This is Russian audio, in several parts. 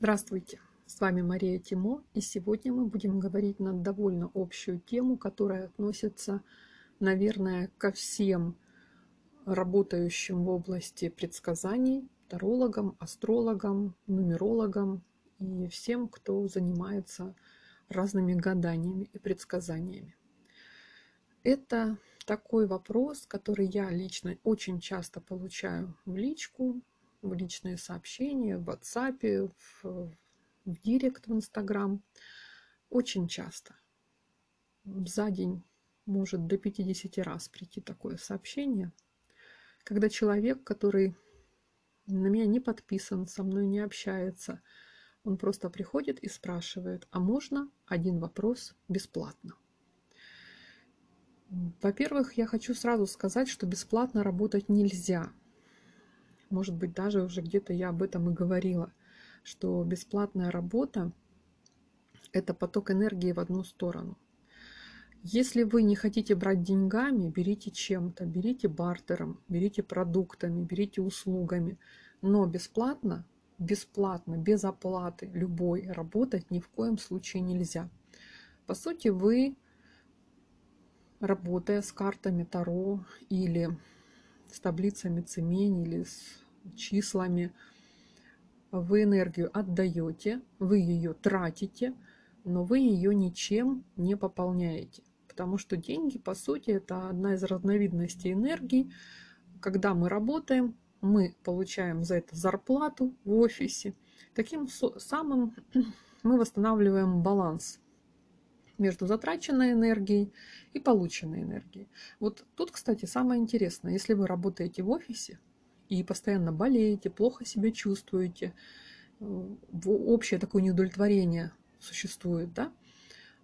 Здравствуйте, с вами Мария Тимо, и сегодня мы будем говорить на довольно общую тему, которая относится, наверное, ко всем работающим в области предсказаний, тарологам, астрологам, нумерологам и всем, кто занимается разными гаданиями и предсказаниями. Это такой вопрос, который я лично очень часто получаю в личку, в личные сообщения, в WhatsApp, в, в Директ в Инстаграм. Очень часто. За день может до 50 раз прийти такое сообщение, когда человек, который на меня не подписан, со мной не общается, он просто приходит и спрашивает, а можно один вопрос бесплатно? Во-первых, я хочу сразу сказать, что бесплатно работать нельзя – может быть, даже уже где-то я об этом и говорила, что бесплатная работа – это поток энергии в одну сторону. Если вы не хотите брать деньгами, берите чем-то, берите бартером, берите продуктами, берите услугами. Но бесплатно, бесплатно, без оплаты любой работать ни в коем случае нельзя. По сути, вы, работая с картами Таро или с таблицами цемень или с числами. Вы энергию отдаете, вы ее тратите, но вы ее ничем не пополняете. Потому что деньги, по сути, это одна из разновидностей энергии. Когда мы работаем, мы получаем за это зарплату в офисе. Таким самым мы восстанавливаем баланс между затраченной энергией и полученной энергией. Вот тут, кстати, самое интересное, если вы работаете в офисе и постоянно болеете, плохо себя чувствуете, э, общее такое неудовлетворение существует, да,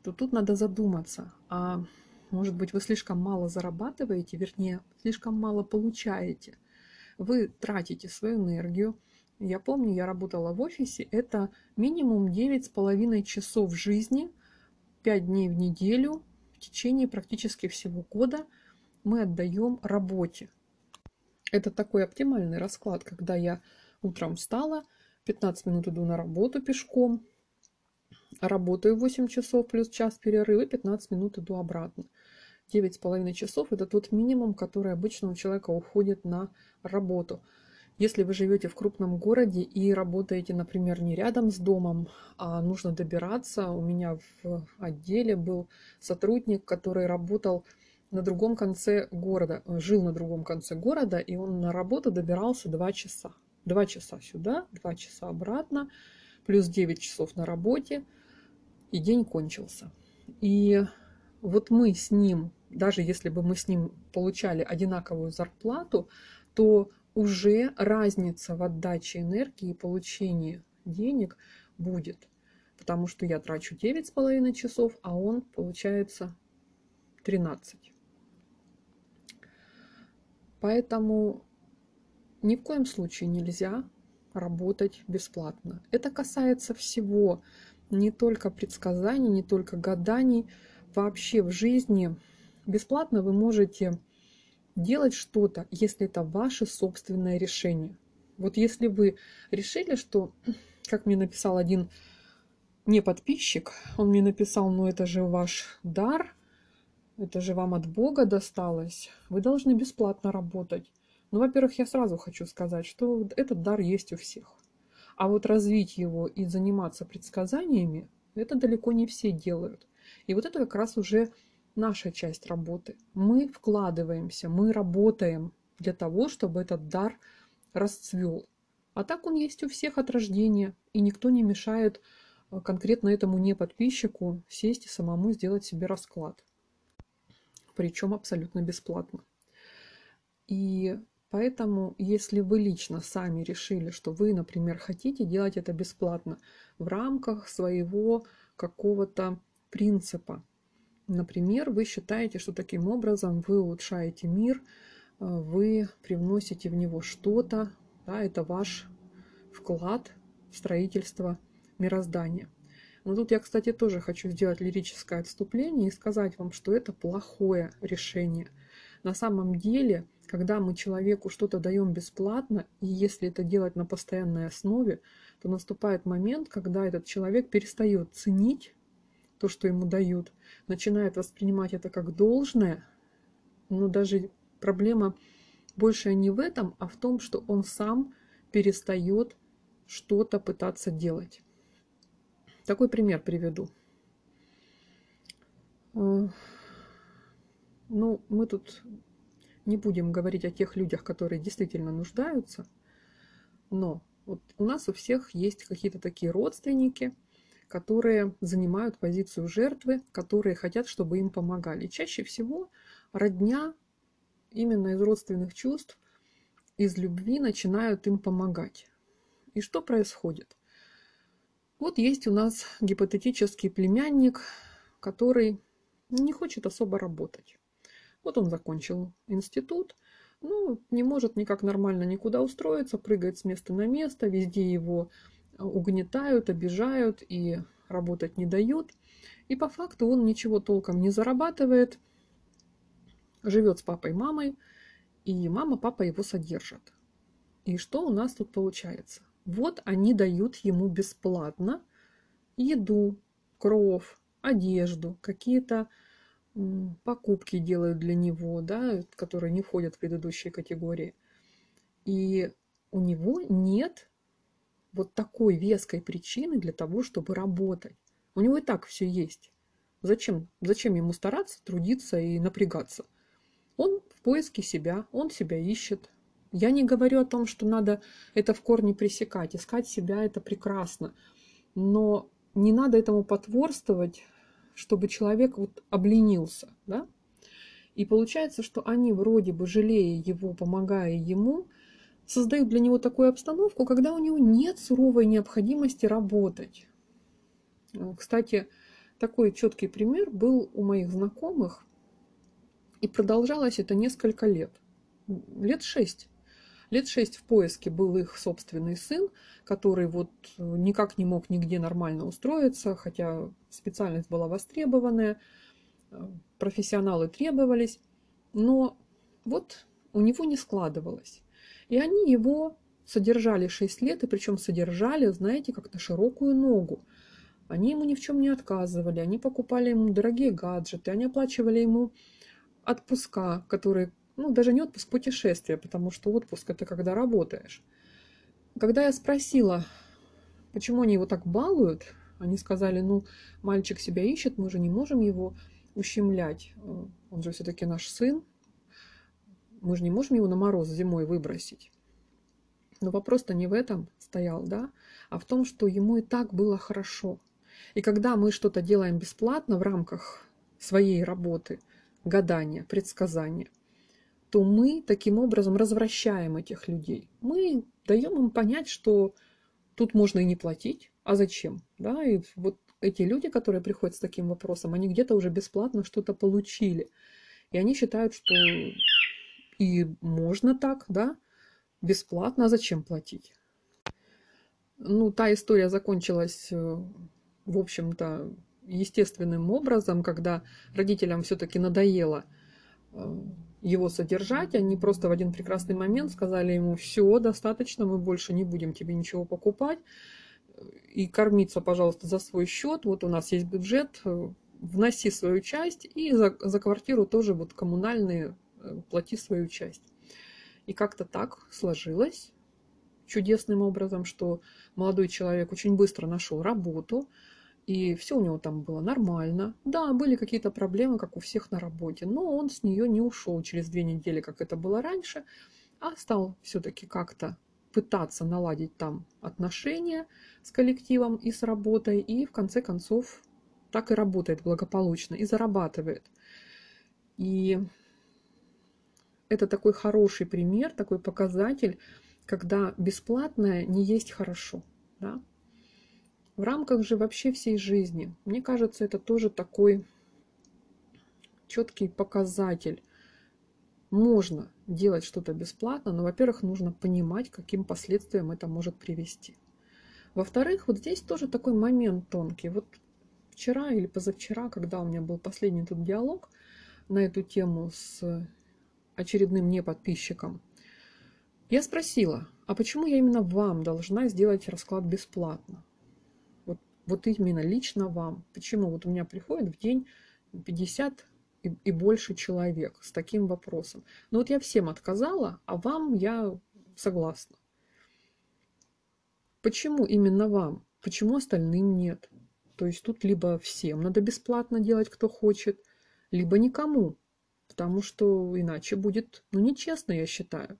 то тут надо задуматься, а может быть вы слишком мало зарабатываете, вернее, слишком мало получаете. Вы тратите свою энергию. Я помню, я работала в офисе, это минимум 9,5 часов жизни – 5 дней в неделю в течение практически всего года мы отдаем работе. Это такой оптимальный расклад, когда я утром встала, 15 минут иду на работу пешком, работаю 8 часов плюс час перерыва, и 15 минут иду обратно. 9,5 часов – это тот минимум, который обычно у человека уходит на работу – если вы живете в крупном городе и работаете, например, не рядом с домом, а нужно добираться, у меня в отделе был сотрудник, который работал на другом конце города, жил на другом конце города, и он на работу добирался 2 часа. 2 часа сюда, 2 часа обратно, плюс 9 часов на работе, и день кончился. И вот мы с ним, даже если бы мы с ним получали одинаковую зарплату, то уже разница в отдаче энергии и получении денег будет. Потому что я трачу 9,5 часов, а он получается 13. Поэтому ни в коем случае нельзя работать бесплатно. Это касается всего, не только предсказаний, не только гаданий. Вообще в жизни бесплатно вы можете делать что-то, если это ваше собственное решение. Вот если вы решили, что, как мне написал один не подписчик, он мне написал, ну это же ваш дар, это же вам от Бога досталось, вы должны бесплатно работать. Ну, во-первых, я сразу хочу сказать, что этот дар есть у всех. А вот развить его и заниматься предсказаниями, это далеко не все делают. И вот это как раз уже наша часть работы. Мы вкладываемся, мы работаем для того, чтобы этот дар расцвел. А так он есть у всех от рождения, и никто не мешает э, конкретно этому не подписчику сесть и самому сделать себе расклад. Причем абсолютно бесплатно. И поэтому, если вы лично сами решили, что вы, например, хотите делать это бесплатно в рамках своего какого-то принципа, Например, вы считаете, что таким образом вы улучшаете мир, э, вы привносите в него что-то, да, это ваш вклад в строительство мироздания. Но тут я, кстати, тоже хочу сделать лирическое отступление и сказать вам, что это плохое решение. На самом деле, когда мы человеку что-то даем бесплатно, и если это делать на постоянной основе, то наступает момент, когда этот человек перестает ценить то, что ему дают, начинает воспринимать это как должное, но даже проблема больше не в этом, а в том, что он сам перестает что-то пытаться делать. Такой пример приведу. Э, ну, мы тут не будем говорить о тех людях, которые действительно нуждаются, но вот у нас у всех есть какие-то такие родственники, которые занимают позицию жертвы, которые хотят, чтобы им помогали. чаще всего родня именно из родственных чувств, из любви начинают им помогать. И что происходит? Вот есть у нас гипотетический племянник, который не хочет особо работать. Вот он закончил институт, ну, не может никак нормально никуда устроиться, прыгает с места на место, везде его угнетают, обижают и работать не дают. И по факту он ничего толком не зарабатывает, живет с папой и мамой, и мама, папа его содержат. И что у нас тут получается? Вот они дают ему бесплатно еду, кров, одежду, какие-то покупки делают для него, да, которые не входят в предыдущие категории. И у него нет вот такой веской причины для того, чтобы работать. У него и так все есть. Зачем? Зачем ему стараться, трудиться и напрягаться? Он в поиске себя, он себя ищет. Я не говорю о том, что надо это в корне пресекать. Искать себя – это прекрасно. Но не надо этому потворствовать, чтобы человек вот обленился. Да? И получается, что они вроде бы, жалея его, помогая ему, создают для него такую обстановку, когда у него нет суровой необходимости работать. Кстати, такой четкий пример был у моих знакомых, и продолжалось это несколько лет. Лет шесть. Лет шесть в поиске был их собственный сын, который вот никак не мог нигде нормально устроиться, хотя специальность была востребованная, профессионалы требовались, но вот у него не складывалось. И они его содержали 6 лет, и причем содержали, знаете, как на широкую ногу. Они ему ни в чем не отказывали, они покупали ему дорогие гаджеты, они оплачивали ему отпуска, которые, ну, даже не отпуск, путешествия, потому что отпуск это когда работаешь. Когда я спросила, почему они его так балуют, они сказали, ну, мальчик себя ищет, мы же не можем его ущемлять. Он же все-таки наш сын, мы же не можем его на мороз зимой выбросить. Но вопрос-то не в этом стоял, да, а в том, что ему и так было хорошо. И когда мы что-то делаем бесплатно в рамках своей работы, гадания, предсказания, то мы таким образом развращаем этих людей. Мы даем им понять, что тут можно и не платить, а зачем? Да? И вот эти люди, которые приходят с таким вопросом, они где-то уже бесплатно что-то получили. И они считают, что и можно так, да, бесплатно, а зачем платить? Ну, та история закончилась, э, в общем-то, естественным образом, когда родителям все-таки надоело э, его содержать, они просто в один прекрасный момент сказали ему, все, достаточно, мы больше не будем тебе ничего покупать, и кормиться, пожалуйста, за свой счет, вот у нас есть бюджет, э, вноси свою часть, и за, за квартиру тоже вот коммунальные плати свою часть. И как-то так сложилось чудесным образом, что молодой человек очень быстро нашел работу, и все у него там было нормально. Да, были какие-то проблемы, как у всех на работе, но он с нее не ушел через две недели, как это было раньше, а стал все-таки как-то пытаться наладить там отношения с коллективом и с работой, и в конце концов так и работает благополучно, и зарабатывает. И это такой хороший пример, такой показатель, когда бесплатное не есть хорошо. Да? В рамках же вообще всей жизни, мне кажется, это тоже такой четкий показатель. Можно делать что-то бесплатно, но, во-первых, нужно понимать, каким последствиям это может привести. Во-вторых, вот здесь тоже такой момент тонкий. Вот вчера или позавчера, когда у меня был последний тут диалог на эту тему с очередным неподписчиком. Я спросила, а почему я именно вам должна сделать расклад бесплатно? Вот, вот именно лично вам. Почему? Вот у меня приходит в день 50 и, и больше человек с таким вопросом. Ну вот я всем отказала, а вам я согласна. Почему именно вам? Почему остальным нет? То есть тут либо всем надо бесплатно делать, кто хочет, либо никому, потому что иначе будет, ну, нечестно, я считаю.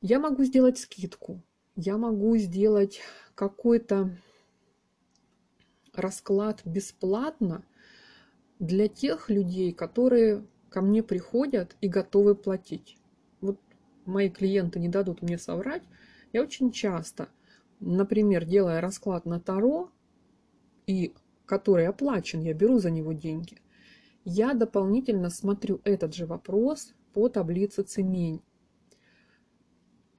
Я могу сделать скидку, я могу сделать какой-то расклад бесплатно для тех людей, которые ко мне приходят и готовы платить. Вот мои клиенты не дадут мне соврать. Я очень часто, например, делая расклад на Таро, и который оплачен, я беру за него деньги, я дополнительно смотрю этот же вопрос по таблице Цемень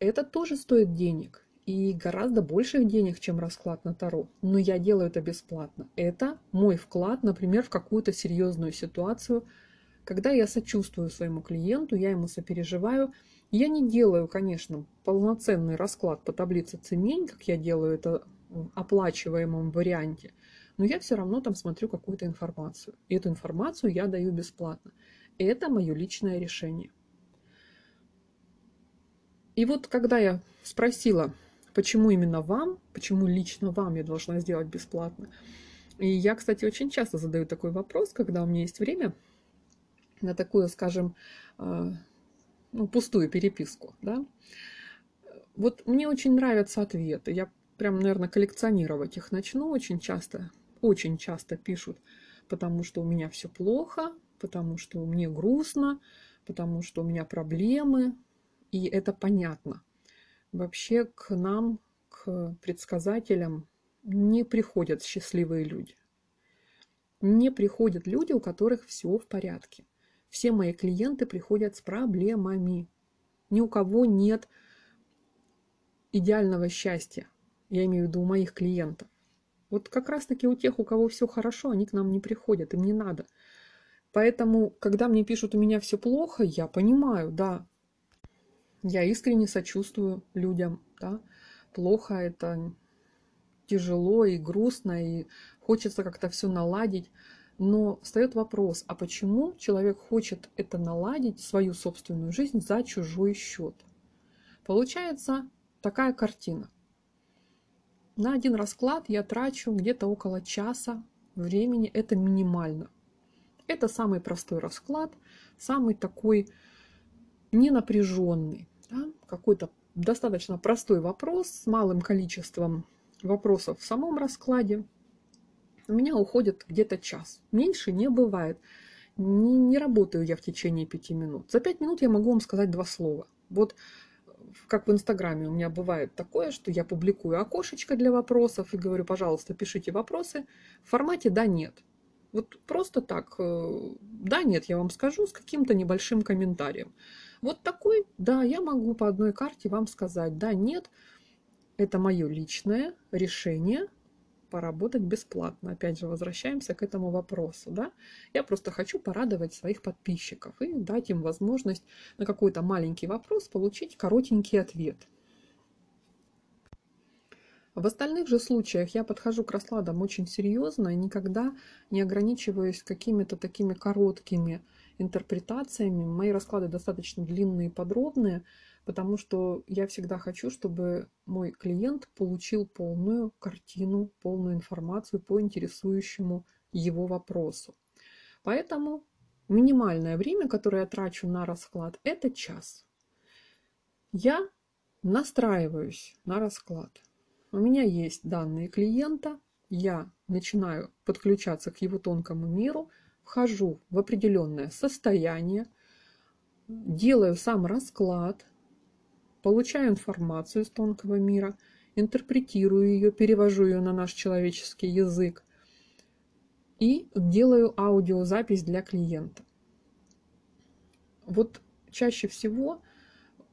это тоже стоит денег. И гораздо больших денег, чем расклад на Таро. Но я делаю это бесплатно. Это мой вклад, например, в какую-то серьезную ситуацию. Когда я сочувствую своему клиенту, я ему сопереживаю. Я не делаю, конечно, полноценный расклад по таблице цемень, как я делаю это в оплачиваемом варианте. Но я все равно там смотрю какую-то информацию. И эту информацию я даю бесплатно. Это мое личное решение. И вот когда я спросила, почему именно вам, почему лично вам я должна сделать бесплатно, и я, кстати, очень часто задаю такой вопрос, когда у меня есть время на такую, скажем, э, ну, пустую переписку, да. Вот мне очень нравятся ответы. Я прям, наверное, коллекционировать их начну очень часто. Очень часто пишут, потому что у меня все плохо, потому что мне грустно, потому что у меня проблемы, и это понятно. Вообще к нам, к предсказателям, не приходят счастливые люди. Не приходят люди, у которых все в порядке. Все мои клиенты приходят с проблемами. Ни у кого нет идеального счастья. Я имею в виду у моих клиентов. Вот как раз-таки у тех, у кого все хорошо, они к нам не приходят, им не надо. Поэтому, когда мне пишут, у меня все плохо, я понимаю, да, я искренне сочувствую людям. Да? Плохо это тяжело и грустно, и хочется как-то все наладить. Но встает вопрос, а почему человек хочет это наладить, свою собственную жизнь, за чужой счет? Получается такая картина. На один расклад я трачу где-то около часа времени. Это минимально. Это самый простой расклад, самый такой ненапряженный да, какой-то достаточно простой вопрос с малым количеством вопросов в самом раскладе, у меня уходит где-то час. Меньше не бывает. Не, не работаю я в течение пяти минут. За пять минут я могу вам сказать два слова. Вот как в Инстаграме у меня бывает такое, что я публикую окошечко для вопросов и говорю, пожалуйста, пишите вопросы в формате «да-нет». Вот просто так, э, да-нет, я вам скажу с каким-то небольшим комментарием. Вот такой, да, я могу по одной карте вам сказать, да, нет, это мое личное решение поработать бесплатно. Опять же, возвращаемся к этому вопросу. Да? Я просто хочу порадовать своих подписчиков и дать им возможность на какой-то маленький вопрос получить коротенький ответ. В остальных же случаях я подхожу к раскладам очень серьезно и никогда не ограничиваюсь какими-то такими короткими интерпретациями. Мои расклады достаточно длинные и подробные, потому что я всегда хочу, чтобы мой клиент получил полную картину, полную информацию по интересующему его вопросу. Поэтому минимальное время, которое я трачу на расклад, это час. Я настраиваюсь на расклад. У меня есть данные клиента, я начинаю подключаться к его тонкому миру – вхожу в определенное состояние, делаю сам расклад, получаю информацию из тонкого мира, интерпретирую ее, перевожу ее на наш человеческий язык и делаю аудиозапись для клиента. Вот чаще всего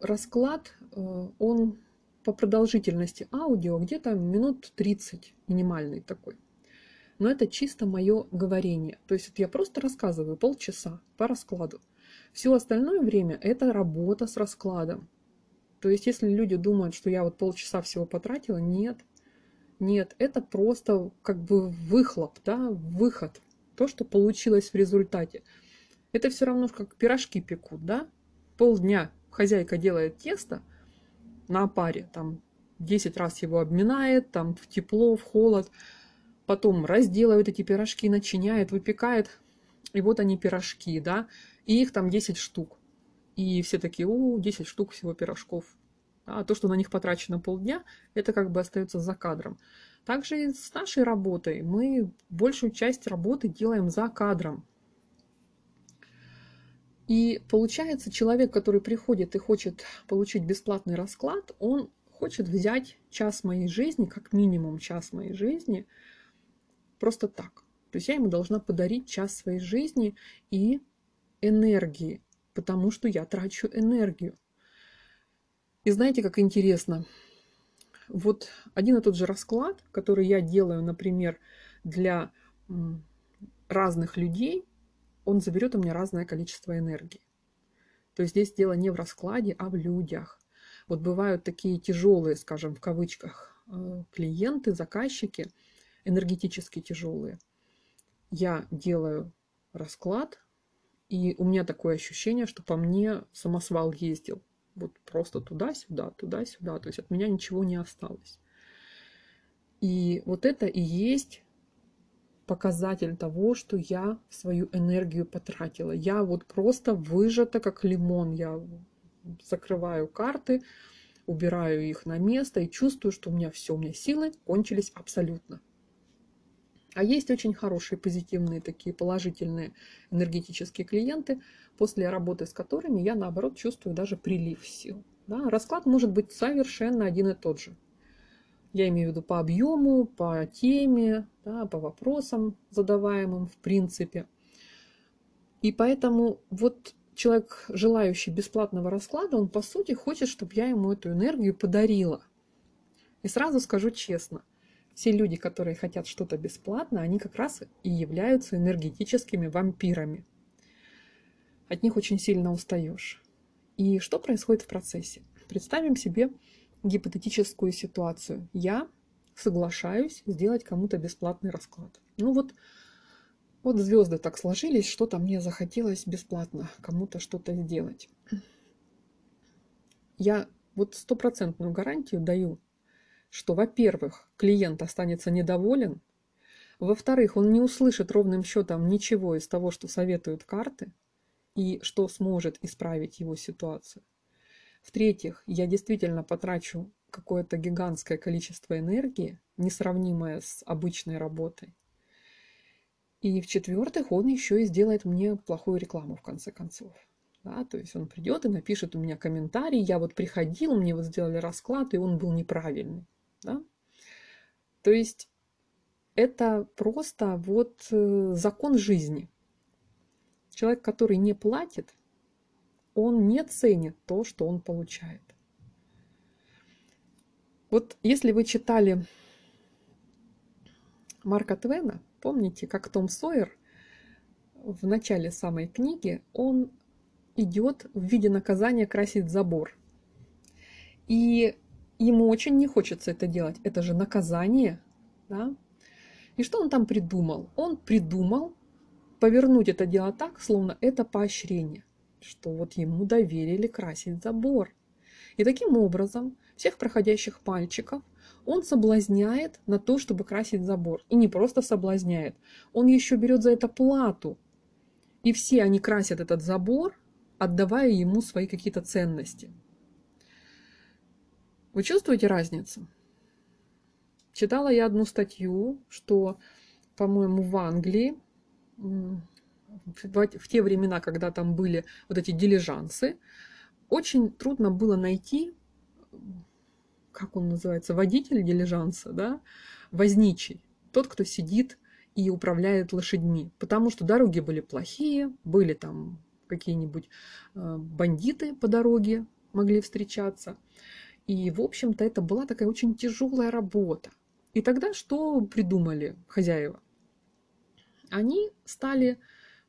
расклад, э, он по продолжительности аудио где-то минут 30 минимальный такой но это чисто мое говорение. То есть я просто рассказываю полчаса по раскладу. Все остальное время это работа с раскладом. То есть, если люди думают, что я вот полчаса всего потратила, нет. Нет, это просто как бы выхлоп, да, выход. То, что получилось в результате. Это все равно, как пирожки пекут, да? Полдня хозяйка делает тесто на паре, там 10 раз его обминает, там в тепло, в холод, потом разделывает эти пирожки, начиняет, выпекает, и вот они пирожки, да, и их там 10 штук. И все такие, о, 10 штук всего пирожков. А то, что на них потрачено полдня, это как бы остается за кадром. Также и с нашей работой. Мы большую часть работы делаем за кадром. И получается, человек, который приходит и хочет получить бесплатный расклад, он хочет взять час моей жизни, как минимум час моей жизни, просто так. То есть я ему должна подарить час своей жизни и энергии, потому что я трачу энергию. И знаете, как интересно? Вот один и тот же расклад, который я делаю, например, для разных людей, он заберет у меня разное количество энергии. То есть здесь дело не в раскладе, а в людях. Вот бывают такие тяжелые, скажем, в кавычках, э, клиенты, заказчики, энергетически тяжелые. Я делаю расклад, и у меня такое ощущение, что по мне самосвал ездил. Вот просто туда-сюда, туда-сюда. То есть от меня ничего не осталось. И вот это и есть показатель того, что я свою энергию потратила. Я вот просто выжата, как лимон. Я закрываю карты, убираю их на место и чувствую, что у меня все, у меня силы кончились абсолютно. А есть очень хорошие, позитивные, такие положительные энергетические клиенты, после работы с которыми я, наоборот, чувствую даже прилив сил. Да? Расклад может быть совершенно один и тот же. Я имею в виду по объему, по теме, да, по вопросам, задаваемым в принципе. И поэтому вот человек, желающий бесплатного расклада, он по сути хочет, чтобы я ему эту энергию подарила. И сразу скажу честно, все люди, которые хотят что-то бесплатно, они как раз и являются энергетическими вампирами. От них очень сильно устаешь. И что происходит в процессе? Представим себе гипотетическую ситуацию. Я соглашаюсь сделать кому-то бесплатный расклад. Ну вот, вот звезды так сложились, что-то мне захотелось бесплатно кому-то что-то сделать. Я вот стопроцентную гарантию даю что, во-первых, клиент останется недоволен, во-вторых, он не услышит ровным счетом ничего из того, что советуют карты, и что сможет исправить его ситуацию. В-третьих, я действительно потрачу какое-то гигантское количество энергии, несравнимое с обычной работой. И в-четвертых, он еще и сделает мне плохую рекламу, в конце концов. Да, то есть он придет и напишет у меня комментарий, я вот приходил, мне вот сделали расклад, и он был неправильный. Да? То есть это просто вот э, закон жизни. Человек, который не платит, он не ценит то, что он получает. Вот если вы читали Марка Твена, помните, как Том Сойер в начале самой книги, он идет в виде наказания красить забор. И ему очень не хочется это делать. Это же наказание. Да? И что он там придумал? Он придумал повернуть это дело так, словно это поощрение, что вот ему доверили красить забор. И таким образом всех проходящих мальчиков он соблазняет на то, чтобы красить забор. И не просто соблазняет, он еще берет за это плату. И все они красят этот забор, отдавая ему свои какие-то ценности. Вы чувствуете разницу? Читала я одну статью, что, по-моему, в Англии в те времена, когда там были вот эти дилижансы, очень трудно было найти, как он называется, водитель дилижанса, да, возничий, тот, кто сидит и управляет лошадьми, потому что дороги были плохие, были там какие-нибудь э, бандиты по дороге могли встречаться. И, в общем-то, это была такая очень тяжелая работа. И тогда что придумали хозяева? Они стали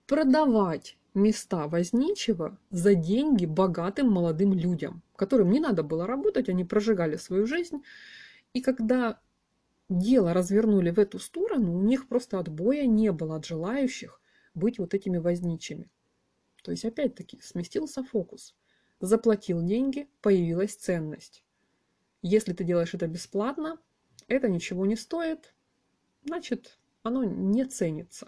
продавать места возничего за деньги богатым молодым людям, которым не надо было работать, они прожигали свою жизнь. И когда дело развернули в эту сторону, у них просто отбоя не было от желающих быть вот этими возничими. То есть, опять-таки, сместился фокус. Заплатил деньги, появилась ценность. Если ты делаешь это бесплатно, это ничего не стоит, значит, оно не ценится.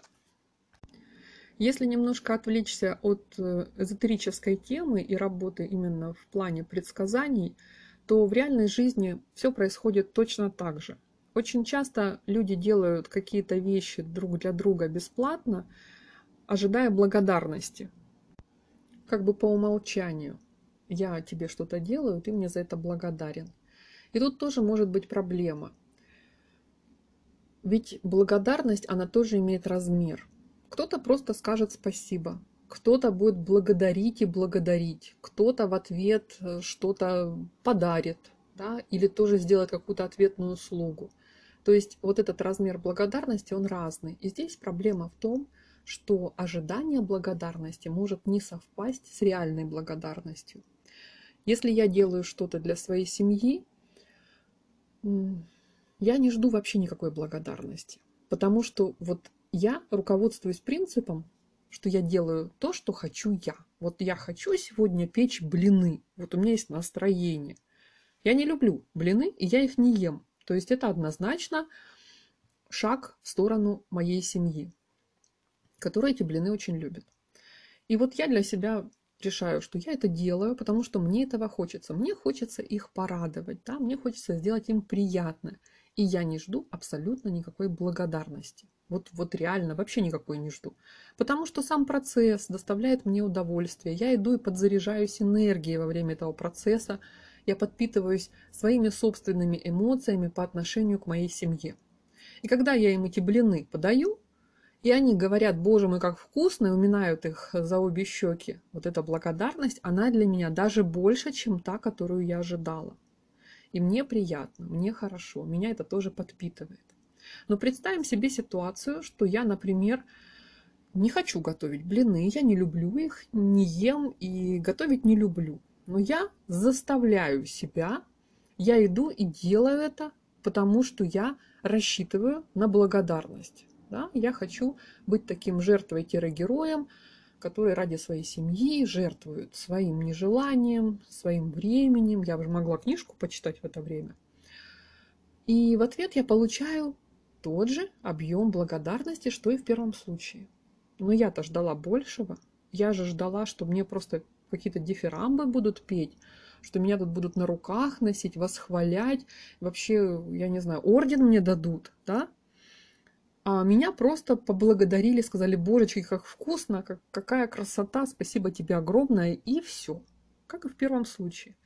Если немножко отвлечься от э, эзотерической темы и работы именно в плане предсказаний, то в реальной жизни все происходит точно так же. Очень часто люди делают какие-то вещи друг для друга бесплатно, ожидая благодарности. Как бы по умолчанию. Я тебе что-то делаю, ты мне за это благодарен. И тут тоже может быть проблема. Ведь благодарность, она тоже имеет размер – кто-то просто скажет спасибо, кто-то будет благодарить и благодарить, кто-то в ответ э, что-то подарит, да, или тоже сделает какую-то ответную услугу. То есть вот этот размер благодарности, он разный. И здесь проблема в том, что ожидание благодарности может не совпасть с реальной благодарностью. Если я делаю что-то для своей семьи, я не жду вообще никакой благодарности. Потому что вот я руководствуюсь принципом, что я делаю то, что хочу я. Вот я хочу сегодня печь блины. Вот у меня есть настроение. Я не люблю блины, и я их не ем. То есть это однозначно шаг в сторону моей семьи, которая эти блины очень любит. И вот я для себя решаю, что я это делаю, потому что мне этого хочется. Мне хочется их порадовать, да? мне хочется сделать им приятно. И я не жду абсолютно никакой благодарности. Вот, вот реально вообще никакой не жду. Потому что сам процесс доставляет мне удовольствие. Я иду и подзаряжаюсь энергией во время этого процесса. Я подпитываюсь своими собственными эмоциями по отношению к моей семье. И когда я им эти блины подаю, и они говорят, боже мой, как вкусно, и уминают их за обе щеки, вот эта благодарность, она для меня даже больше, чем та, которую я ожидала. И мне приятно, мне хорошо, меня это тоже подпитывает. Но представим себе ситуацию, что я, например, не хочу готовить блины, я не люблю их, не ем и готовить не люблю. Но я заставляю себя, я иду и делаю это, потому что я рассчитываю на благодарность. Да? Я хочу быть таким жертвой-героем, который ради своей семьи жертвует своим нежеланием, своим временем. Я уже могла книжку почитать в это время. И в ответ я получаю тот же объем благодарности, что и в первом случае. Но я-то ждала большего. Я же ждала, что мне просто какие-то дифирамбы будут петь, что меня тут будут на руках носить, восхвалять, вообще, я не знаю, орден мне дадут, да? А меня просто поблагодарили, сказали, божечки, как вкусно, как, какая красота, спасибо тебе огромное, и все. Как и в первом случае.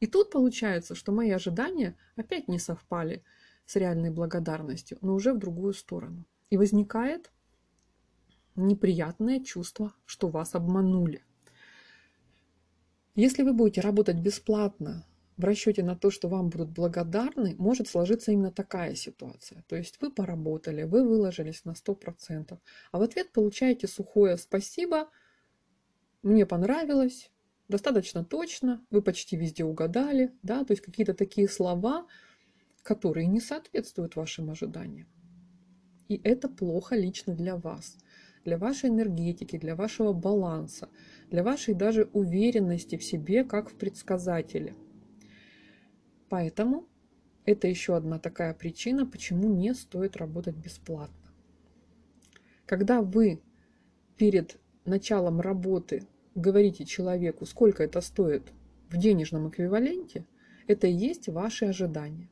И тут получается, что мои ожидания опять не совпали с реальной благодарностью, но уже в другую сторону. И возникает неприятное чувство, что вас обманули. Если вы будете работать бесплатно в расчете на то, что вам будут благодарны, может сложиться именно такая ситуация. То есть вы поработали, вы выложились на 100%, а в ответ получаете сухое «спасибо», «мне понравилось», достаточно точно, вы почти везде угадали, да, то есть какие-то такие слова, которые не соответствуют вашим ожиданиям. И это плохо лично для вас, для вашей энергетики, для вашего баланса, для вашей даже уверенности в себе, как в предсказателе. Поэтому это еще одна такая причина, почему не стоит работать бесплатно. Когда вы перед началом работы говорите человеку, сколько это стоит в денежном эквиваленте, это и есть ваши ожидания.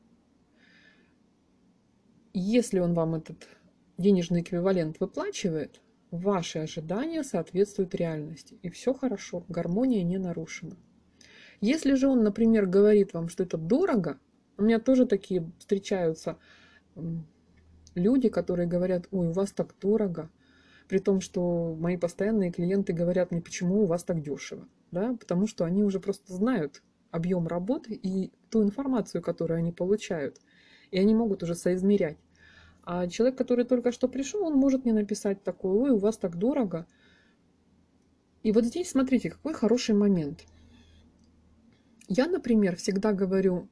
Если он вам этот денежный эквивалент выплачивает, ваши ожидания соответствуют реальности. И все хорошо, гармония не нарушена. Если же он, например, говорит вам, что это дорого, у меня тоже такие встречаются люди, которые говорят, ой, у вас так дорого, при том, что мои постоянные клиенты говорят мне, почему у вас так дешево, да, потому что они уже просто знают объем работы и ту информацию, которую они получают – и они могут уже соизмерять. А человек, который только что пришел, он может мне написать такое, ой, у вас так дорого. И вот здесь, смотрите, какой хороший момент. Я, например, всегда говорю,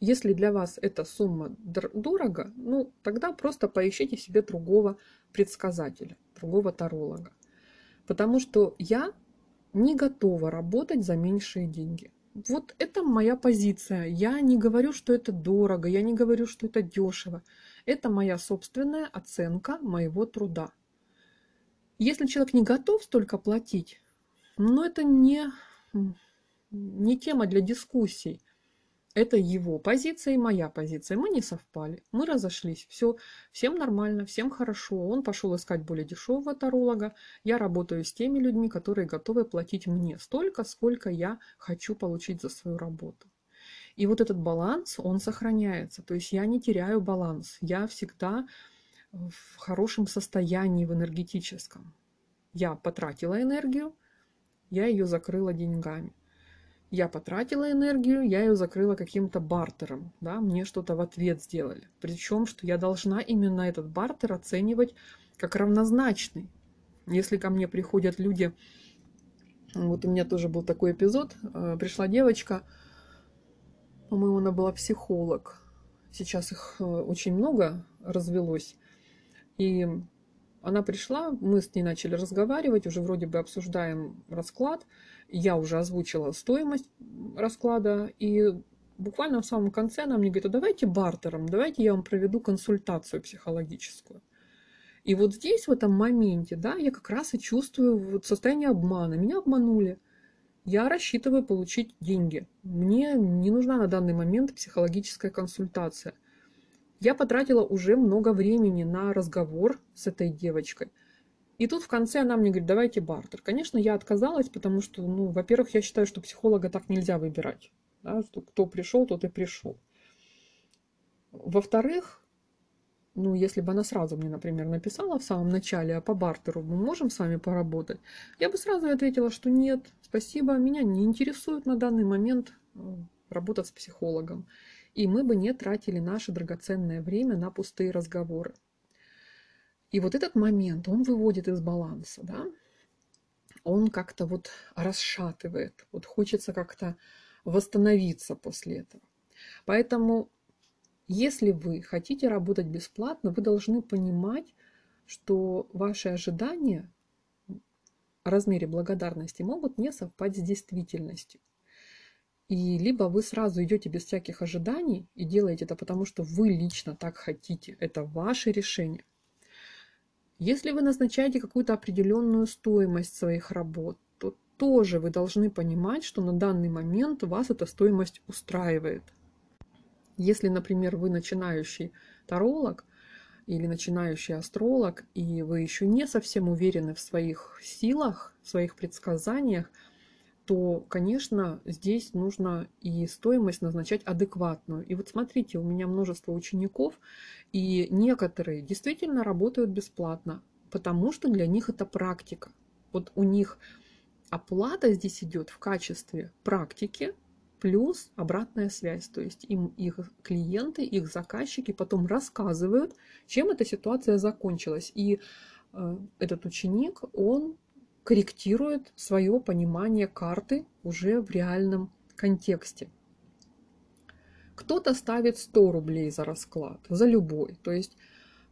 если для вас эта сумма дорого, ну, тогда просто поищите себе другого предсказателя, другого таролога. Потому что я не готова работать за меньшие деньги. Вот это моя позиция. Я не говорю, что это дорого, я не говорю, что это дешево. Это моя собственная оценка моего труда. Если человек не готов столько платить, ну это не, не тема для дискуссий. Это его позиция и моя позиция. Мы не совпали, мы разошлись. Все, всем нормально, всем хорошо. Он пошел искать более дешевого таролога. Я работаю с теми людьми, которые готовы платить мне столько, сколько я хочу получить за свою работу. И вот этот баланс, он сохраняется. То есть я не теряю баланс. Я всегда в хорошем состоянии, в энергетическом. Я потратила энергию, я ее закрыла деньгами я потратила энергию, я ее закрыла каким-то бартером, да, мне что-то в ответ сделали. Причем, что я должна именно этот бартер оценивать как равнозначный. Если ко мне приходят люди, вот у меня тоже был такой эпизод, э, пришла девочка, по-моему, она была психолог, сейчас их э, очень много развелось, и она пришла, мы с ней начали разговаривать, уже вроде бы обсуждаем расклад, я уже озвучила стоимость расклада, и буквально в самом конце она мне говорит, а давайте бартером, давайте я вам проведу консультацию психологическую. И вот здесь, в этом моменте, да, я как раз и чувствую вот состояние обмана. Меня обманули. Я рассчитываю получить деньги. Мне не нужна на данный момент психологическая консультация. Я потратила уже много времени на разговор с этой девочкой – и тут в конце она мне говорит, давайте бартер. Конечно, я отказалась, потому что, ну, во-первых, я считаю, что психолога так нельзя выбирать. Да, кто пришел, тот и пришел. Во-вторых, ну, если бы она сразу мне, например, написала в самом начале, а по бартеру мы можем с вами поработать, я бы сразу ответила, что нет, спасибо, меня не интересует на данный момент э, работать с психологом. И мы бы не тратили наше драгоценное время на пустые разговоры. И вот этот момент, он выводит из баланса, да, он как-то вот расшатывает, вот хочется как-то восстановиться после этого. Поэтому, если вы хотите работать бесплатно, вы должны понимать, что ваши ожидания о размере благодарности могут не совпасть с действительностью. И либо вы сразу идете без всяких ожиданий и делаете это потому, что вы лично так хотите. Это ваше решение – если вы назначаете какую-то определенную стоимость своих работ, то тоже вы должны понимать, что на данный момент вас эта стоимость устраивает. Если, например, вы начинающий таролог или начинающий астролог, и вы еще не совсем уверены в своих силах, в своих предсказаниях, то, конечно, здесь нужно и стоимость назначать адекватную. И вот смотрите, у меня множество учеников, и некоторые действительно работают бесплатно, потому что для них это практика. Вот у них оплата здесь идет в качестве практики плюс обратная связь. То есть им их клиенты, их заказчики потом рассказывают, чем эта ситуация закончилась. И э, этот ученик, он корректирует свое понимание карты уже в реальном контексте. Кто-то ставит 100 рублей за расклад, за любой. То есть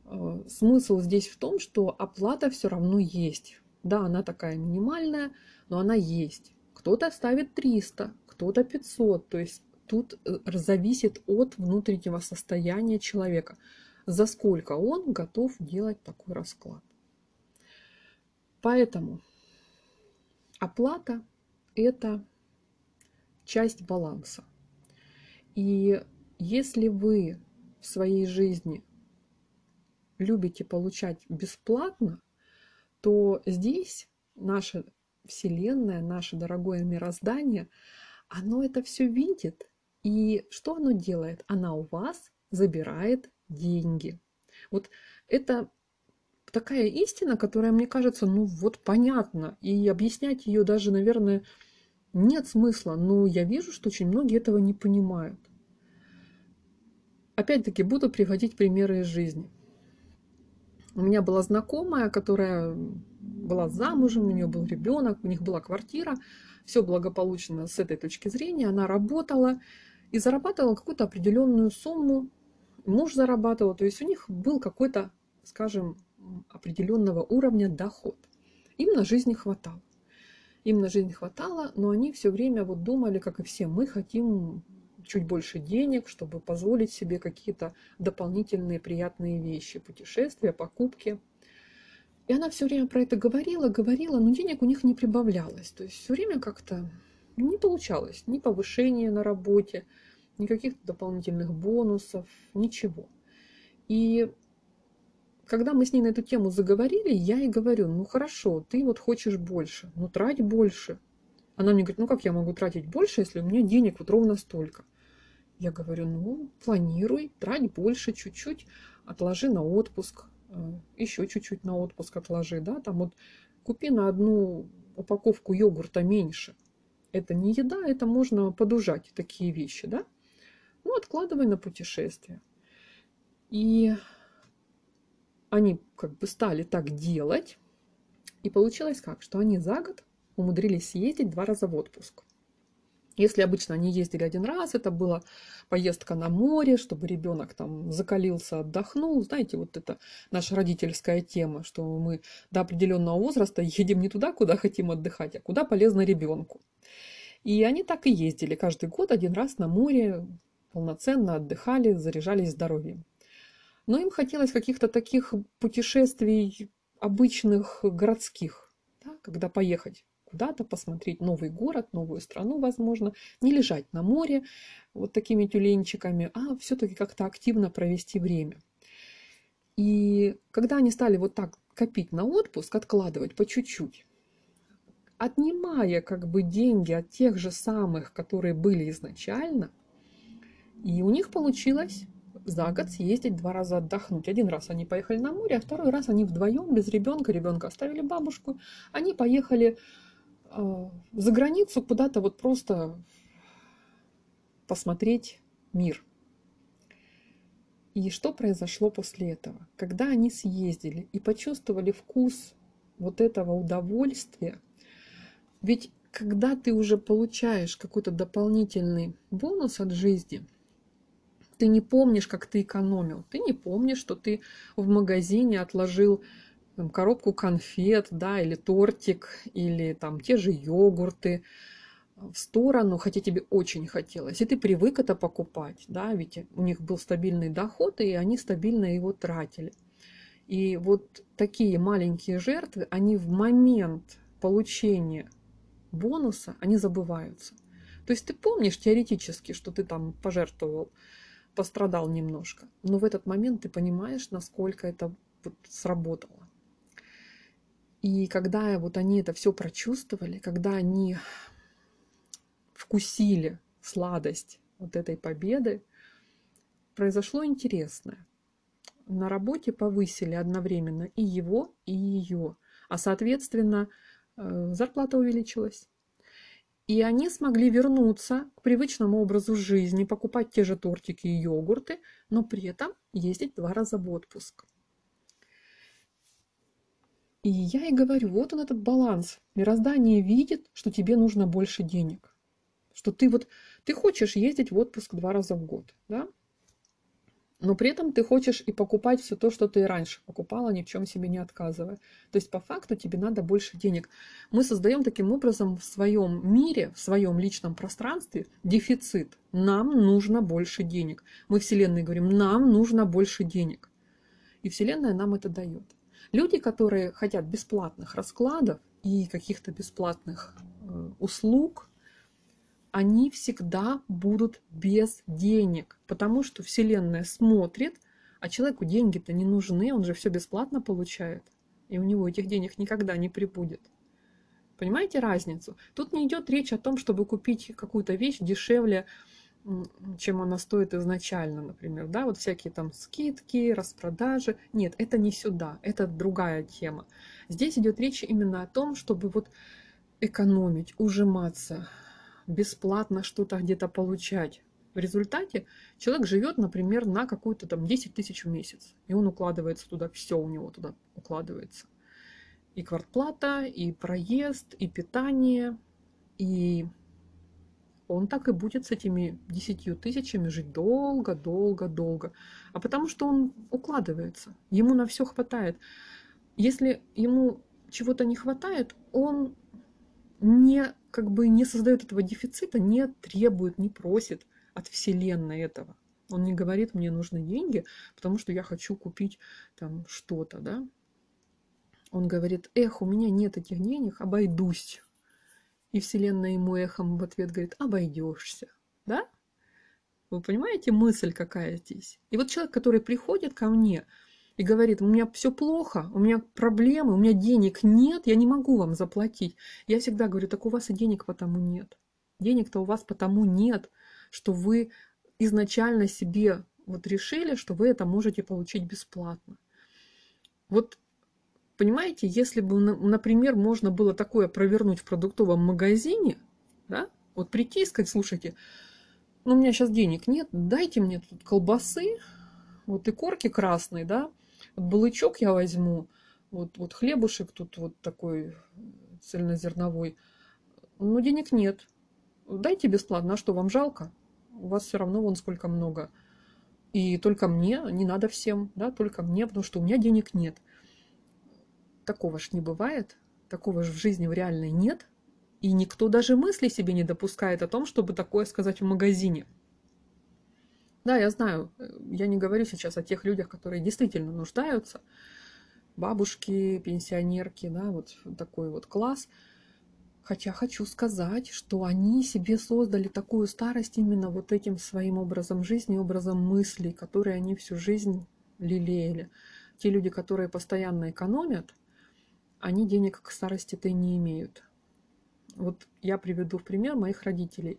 э, смысл здесь в том, что оплата все равно есть. Да, она такая минимальная, но она есть. Кто-то ставит 300, кто-то 500. То есть тут э, зависит от внутреннего состояния человека, за сколько он готов делать такой расклад. Поэтому Оплата – это часть баланса. И если вы в своей жизни любите получать бесплатно, то здесь наша Вселенная, наше дорогое мироздание, оно это все видит. И что оно делает? Она у вас забирает деньги. Вот это такая истина, которая мне кажется, ну вот понятно, и объяснять ее даже, наверное, нет смысла, но я вижу, что очень многие этого не понимают. Опять-таки буду приводить примеры из жизни. У меня была знакомая, которая была замужем, у нее был ребенок, у них была квартира, все благополучно с этой точки зрения, она работала и зарабатывала какую-то определенную сумму, муж зарабатывал, то есть у них был какой-то, скажем, определенного уровня доход. Им на жизнь хватало. Им на жизнь хватало, но они все время вот думали, как и все, мы хотим чуть больше денег, чтобы позволить себе какие-то дополнительные приятные вещи, путешествия, покупки. И она все время про это говорила, говорила, но денег у них не прибавлялось. То есть все время как-то не получалось ни повышения на работе, ни каких-то дополнительных бонусов, ничего. И когда мы с ней на эту тему заговорили, я ей говорю, ну хорошо, ты вот хочешь больше, ну трать больше. Она мне говорит, ну как я могу тратить больше, если у меня денег вот ровно столько? Я говорю, ну планируй, трать больше чуть-чуть, отложи на отпуск, э, еще чуть-чуть на отпуск отложи, да, там вот купи на одну упаковку йогурта меньше. Это не еда, это можно подужать, такие вещи, да. Ну, откладывай на путешествие. И они как бы стали так делать. И получилось как, что они за год умудрились съездить два раза в отпуск. Если обычно они ездили один раз, это была поездка на море, чтобы ребенок там закалился, отдохнул. Знаете, вот это наша родительская тема, что мы до определенного возраста едем не туда, куда хотим отдыхать, а куда полезно ребенку. И они так и ездили каждый год один раз на море, полноценно отдыхали, заряжались здоровьем. Но им хотелось каких-то таких путешествий обычных городских, да, когда поехать куда-то, посмотреть новый город, новую страну, возможно, не лежать на море вот такими тюленчиками, а все-таки как-то активно провести время. И когда они стали вот так копить на отпуск, откладывать по чуть-чуть, отнимая как бы деньги от тех же самых, которые были изначально, и у них получилось за год съездить два раза отдохнуть. Один раз они поехали на море, а второй раз они вдвоем, без ребенка, ребенка оставили бабушку, они поехали э, за границу куда-то вот просто посмотреть мир. И что произошло после этого? Когда они съездили и почувствовали вкус вот этого удовольствия, ведь когда ты уже получаешь какой-то дополнительный бонус от жизни – ты не помнишь, как ты экономил. Ты не помнишь, что ты в магазине отложил там, коробку конфет, да, или тортик, или там те же йогурты в сторону, хотя тебе очень хотелось. И ты привык это покупать, да, ведь у них был стабильный доход, и они стабильно его тратили. И вот такие маленькие жертвы, они в момент получения бонуса, они забываются. То есть ты помнишь теоретически, что ты там пожертвовал пострадал немножко. Но в этот момент ты понимаешь, насколько это вот сработало. И когда вот они это все прочувствовали, когда они вкусили сладость вот этой победы, произошло интересное. На работе повысили одновременно и его, и ее, а соответственно э, зарплата увеличилась. И они смогли вернуться к привычному образу жизни, покупать те же тортики и йогурты, но при этом ездить два раза в отпуск. И я и говорю, вот он этот баланс. Мироздание видит, что тебе нужно больше денег. Что ты вот, ты хочешь ездить в отпуск два раза в год, да? Но при этом ты хочешь и покупать все то, что ты и раньше покупала, ни в чем себе не отказывая. То есть по факту тебе надо больше денег. Мы создаем таким образом в своем мире, в своем личном пространстве дефицит. Нам нужно больше денег. Мы Вселенной говорим, нам нужно больше денег. И Вселенная нам это дает. Люди, которые хотят бесплатных раскладов и каких-то бесплатных э, услуг, они всегда будут без денег, потому что Вселенная смотрит, а человеку деньги-то не нужны, он же все бесплатно получает, и у него этих денег никогда не прибудет. Понимаете разницу? Тут не идет речь о том, чтобы купить какую-то вещь дешевле, чем она стоит изначально, например, да, вот всякие там скидки, распродажи. Нет, это не сюда, это другая тема. Здесь идет речь именно о том, чтобы вот экономить, ужиматься, бесплатно что-то где-то получать. В результате человек живет, например, на какую-то там 10 тысяч в месяц. И он укладывается туда, все у него туда укладывается. И квартплата, и проезд, и питание, и он так и будет с этими десятью тысячами жить долго, долго, долго. А потому что он укладывается, ему на все хватает. Если ему чего-то не хватает, он не, как бы не создает этого дефицита, не требует, не просит от Вселенной этого. Он не говорит, мне нужны деньги, потому что я хочу купить там что-то, да. Он говорит, эх, у меня нет этих денег, обойдусь. И Вселенная ему эхом в ответ говорит, обойдешься. Да? Вы понимаете мысль какая здесь? И вот человек, который приходит ко мне и говорит, у меня все плохо, у меня проблемы, у меня денег нет, я не могу вам заплатить. Я всегда говорю, так у вас и денег потому нет. Денег-то у вас потому нет, что вы изначально себе вот решили, что вы это можете получить бесплатно. Вот Понимаете, если бы, например, можно было такое провернуть в продуктовом магазине, да, вот прийти и сказать, слушайте, ну у меня сейчас денег нет, дайте мне тут колбасы, вот и корки красные, да, балычок я возьму, вот, вот хлебушек тут вот такой цельнозерновой, но денег нет. Дайте бесплатно, а что, вам жалко? У вас все равно вон сколько много. И только мне, не надо всем, да, только мне, потому что у меня денег нет. Такого ж не бывает, такого же в жизни в реальной нет, и никто даже мысли себе не допускает о том, чтобы такое сказать в магазине. Да, я знаю, э, я не говорю сейчас о тех людях, которые действительно нуждаются, бабушки, пенсионерки, да, вот такой вот класс. Хотя хочу сказать, что они себе создали такую старость именно вот этим своим образом жизни, образом мыслей, которые они всю жизнь лелеяли. Те люди, которые постоянно экономят, они денег к старости-то не имеют. Вот я приведу в пример моих родителей.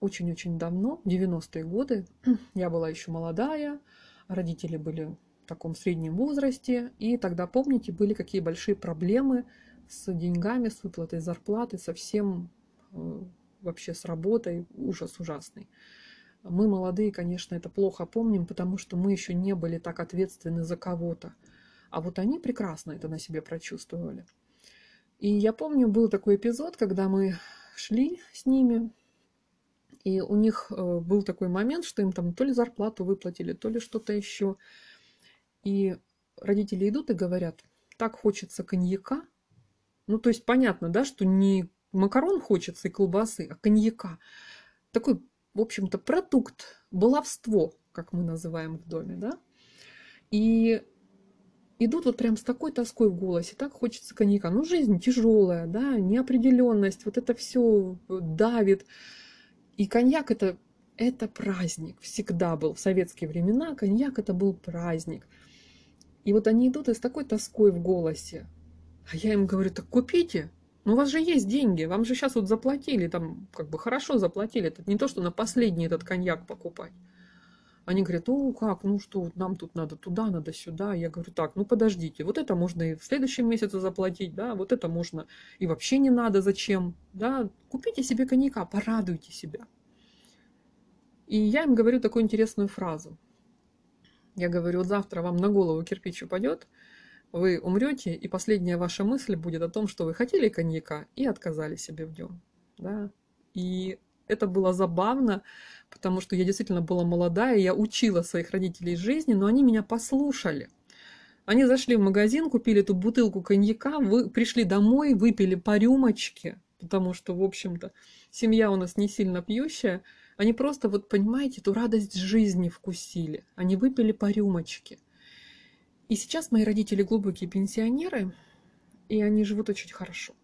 Очень-очень давно, 90-е годы, я была еще молодая, родители были в таком среднем возрасте, и тогда, помните, были какие большие проблемы с деньгами, с выплатой зарплаты, со всем э, вообще с работой, ужас ужасный. Мы молодые, конечно, это плохо помним, потому что мы еще не были так ответственны за кого-то. А вот они прекрасно это на себе прочувствовали. И я помню, был такой эпизод, когда мы шли с ними, и у них э, был такой момент, что им там то ли зарплату выплатили, то ли что-то еще. И родители идут и говорят, так хочется коньяка. Ну, то есть понятно, да, что не макарон хочется и колбасы, а коньяка. Такой, в общем-то, продукт, баловство, как мы называем в доме, да. И идут вот прям с такой тоской в голосе, так хочется коньяка. Ну, жизнь тяжелая, да, неопределенность, вот это все давит. И коньяк это, это праздник, всегда был. В советские времена коньяк это был праздник. И вот они идут и с такой тоской в голосе. А я им говорю, так купите, ну у вас же есть деньги, вам же сейчас вот заплатили, там как бы хорошо заплатили. Это не то, что на последний этот коньяк покупать. Они говорят, ну как, ну что, нам тут надо туда, надо сюда. Я говорю, так, ну подождите, вот это можно и в следующем месяце заплатить, да, вот это можно и вообще не надо, зачем, да, купите себе коньяка, порадуйте себя. И я им говорю такую интересную фразу. Я говорю, вот завтра вам на голову кирпич упадет, вы умрете, и последняя ваша мысль будет о том, что вы хотели коньяка и отказали себе в нем. Да? И это было забавно, потому что я действительно была молодая, я учила своих родителей жизни, но они меня послушали. Они зашли в магазин, купили эту бутылку коньяка, вы, пришли домой, выпили по рюмочке, потому что, в общем-то, семья у нас не сильно пьющая. Они просто, вот понимаете, эту радость жизни вкусили. Они выпили по рюмочке. И сейчас мои родители глубокие пенсионеры, и они живут очень хорошо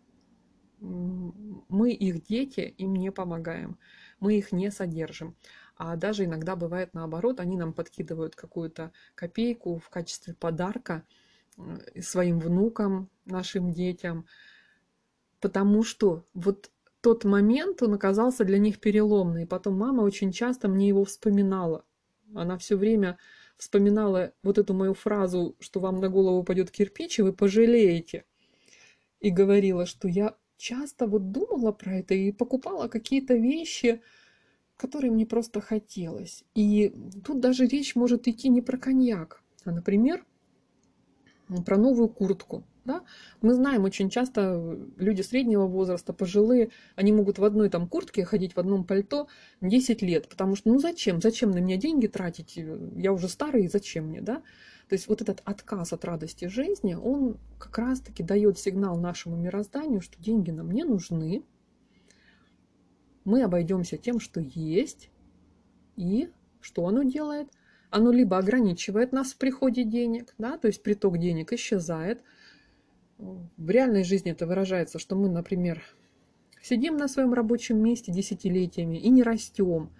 мы их дети, им не помогаем, мы их не содержим. А даже иногда бывает наоборот, они нам подкидывают какую-то копейку в качестве подарка своим внукам, нашим детям, потому что вот тот момент, он оказался для них переломный. Потом мама очень часто мне его вспоминала. Она все время вспоминала вот эту мою фразу, что вам на голову упадет кирпич, и вы пожалеете. И говорила, что я часто вот думала про это и покупала какие-то вещи, которые мне просто хотелось. И тут даже речь может идти не про коньяк, а, например, про новую куртку. Да? Мы знаем очень часто люди среднего возраста, пожилые, они могут в одной там куртке ходить, в одном пальто 10 лет, потому что ну зачем? Зачем на меня деньги тратить? Я уже старый, зачем мне? Да? То есть вот этот отказ от радости жизни, он как раз-таки дает сигнал нашему мирозданию, что деньги нам не нужны, мы обойдемся тем, что есть, и что оно делает? Оно либо ограничивает нас в приходе денег, да, то есть приток денег исчезает. В реальной жизни это выражается, что мы, например, сидим на своем рабочем месте десятилетиями и не растем,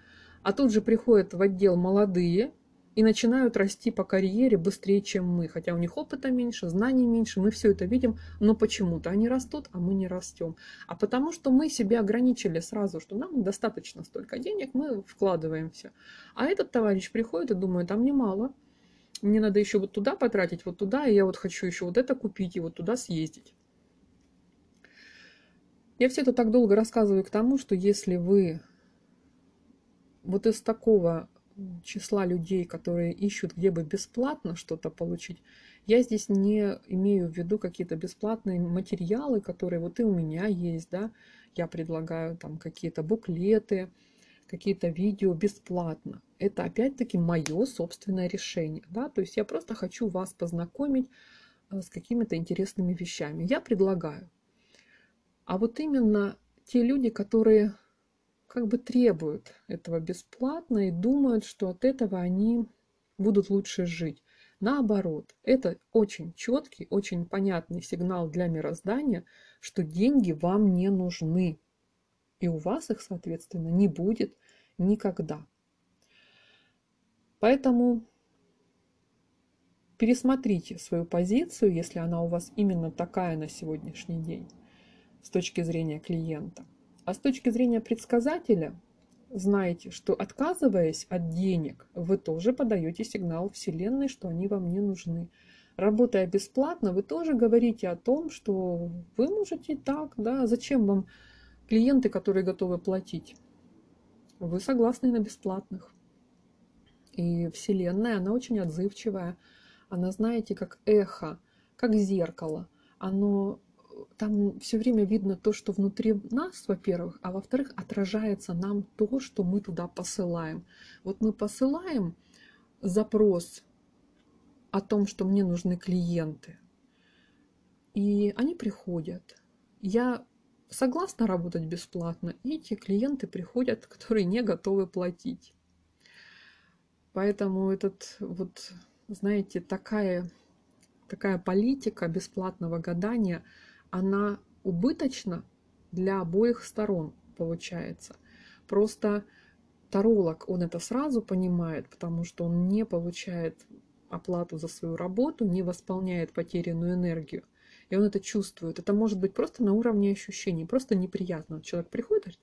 а тут же приходят в отдел молодые, и начинают расти по карьере быстрее, чем мы. Хотя у них опыта меньше, знаний меньше, мы все это видим, но почему-то они растут, а мы не растем. А потому что мы себя ограничили сразу, что нам достаточно столько денег, мы вкладываемся. А этот товарищ приходит и думает, а мне мало, мне надо еще вот туда потратить, вот туда, и я вот хочу еще вот это купить и вот туда съездить. Я все это так долго рассказываю к тому, что если вы вот из такого числа людей, которые ищут, где бы бесплатно что-то получить, я здесь не имею в виду какие-то бесплатные материалы, которые вот и у меня есть, да, я предлагаю там какие-то буклеты, какие-то видео бесплатно. Это опять-таки мое собственное решение, да, то есть я просто хочу вас познакомить э, с какими-то интересными вещами. Я предлагаю. А вот именно те люди, которые как бы требуют этого бесплатно и думают, что от этого они будут лучше жить. Наоборот, это очень четкий, очень понятный сигнал для мироздания, что деньги вам не нужны. И у вас их, соответственно, не будет никогда. Поэтому пересмотрите свою позицию, если она у вас именно такая на сегодняшний день, с точки зрения клиента. А с точки зрения предсказателя, знаете, что отказываясь от денег, вы тоже подаете сигнал Вселенной, что они вам не нужны. Работая бесплатно, вы тоже говорите о том, что вы можете так, да, зачем вам клиенты, которые готовы платить? Вы согласны на бесплатных. И Вселенная, она очень отзывчивая. Она, знаете, как эхо, как зеркало. Оно там все время видно то, что внутри нас, во-первых, а во-вторых, отражается нам то, что мы туда посылаем. Вот мы посылаем запрос о том, что мне нужны клиенты, и они приходят. Я согласна работать бесплатно, и эти клиенты приходят, которые не готовы платить. Поэтому этот вот, знаете, такая, такая политика бесплатного гадания – она убыточна для обоих сторон, получается. Просто таролог, он это сразу понимает, потому что он не получает оплату за свою работу, не восполняет потерянную энергию. И он это чувствует. Это может быть просто на уровне ощущений, просто неприятно. Человек приходит говорит,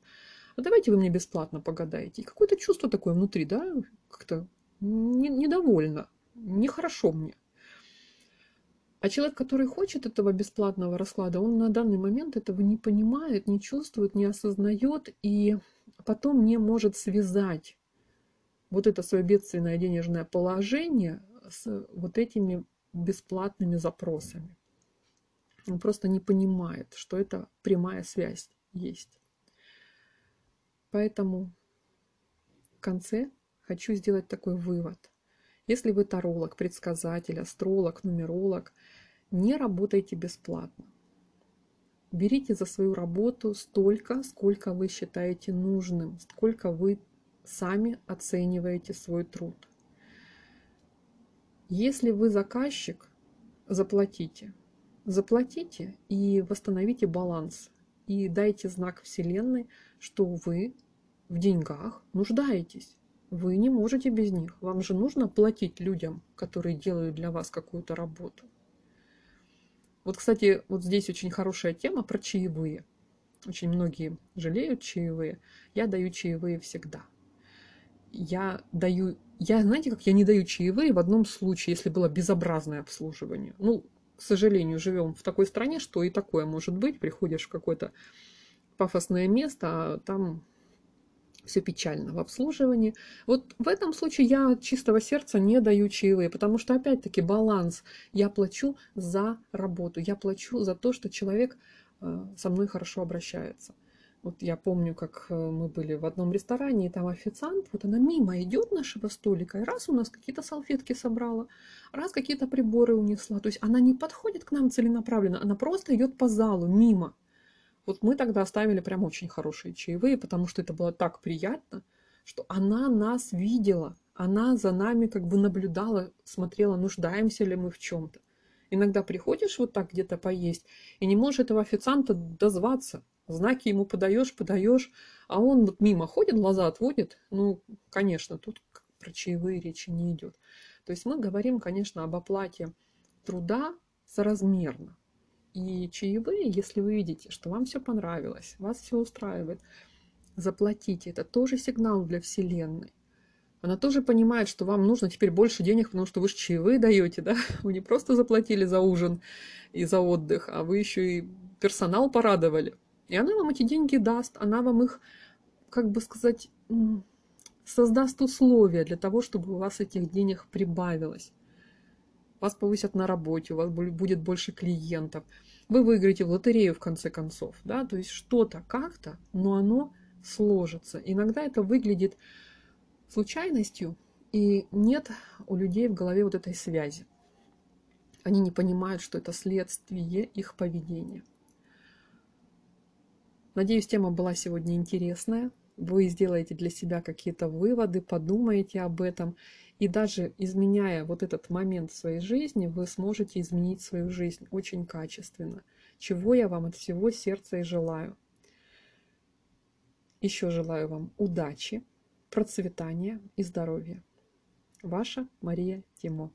а давайте вы мне бесплатно погадаете. И какое-то чувство такое внутри, да, как-то недовольно, нехорошо мне. А человек, который хочет этого бесплатного расклада, он на данный момент этого не понимает, не чувствует, не осознает и потом не может связать вот это свое бедственное денежное положение с вот этими бесплатными запросами. Он просто не понимает, что это прямая связь есть. Поэтому в конце хочу сделать такой вывод. Если вы таролог, предсказатель, астролог, нумеролог, не работайте бесплатно. Берите за свою работу столько, сколько вы считаете нужным, сколько вы сами оцениваете свой труд. Если вы заказчик, заплатите. Заплатите и восстановите баланс. И дайте знак Вселенной, что вы в деньгах нуждаетесь. Вы не можете без них. Вам же нужно платить людям, которые делают для вас какую-то работу. Вот, кстати, вот здесь очень хорошая тема про чаевые. Очень многие жалеют чаевые. Я даю чаевые всегда. Я даю... Я, знаете, как я не даю чаевые в одном случае, если было безобразное обслуживание. Ну, к сожалению, живем в такой стране, что и такое может быть. Приходишь в какое-то пафосное место, а там все печально в обслуживании. Вот в этом случае я от чистого сердца не даю чаевые, потому что опять-таки баланс. Я плачу за работу, я плачу за то, что человек э, со мной хорошо обращается. Вот я помню, как э, мы были в одном ресторане, и там официант, вот она мимо идет нашего столика, и раз у нас какие-то салфетки собрала, раз какие-то приборы унесла. То есть она не подходит к нам целенаправленно, она просто идет по залу, мимо. Вот мы тогда оставили прям очень хорошие чаевые, потому что это было так приятно, что она нас видела, она за нами как бы наблюдала, смотрела, нуждаемся ли мы в чем-то. Иногда приходишь вот так где-то поесть, и не можешь этого официанта дозваться. Знаки ему подаешь, подаешь, а он вот мимо ходит, глаза отводит. Ну, конечно, тут про чаевые речи не идет. То есть мы говорим, конечно, об оплате труда соразмерно. И чаевые, если вы видите, что вам все понравилось, вас все устраивает, заплатите. Это тоже сигнал для Вселенной. Она тоже понимает, что вам нужно теперь больше денег, потому что вы же чаевые даете, да? Вы не просто заплатили за ужин и за отдых, а вы еще и персонал порадовали. И она вам эти деньги даст, она вам их, как бы сказать, создаст условия для того, чтобы у вас этих денег прибавилось вас повысят на работе, у вас будет больше клиентов, вы выиграете в лотерею в конце концов, да, то есть что-то как-то, но оно сложится. Иногда это выглядит случайностью, и нет у людей в голове вот этой связи. Они не понимают, что это следствие их поведения. Надеюсь, тема была сегодня интересная. Вы сделаете для себя какие-то выводы, подумаете об этом и даже изменяя вот этот момент в своей жизни, вы сможете изменить свою жизнь очень качественно. Чего я вам от всего сердца и желаю. Еще желаю вам удачи, процветания и здоровья. Ваша Мария Тимо.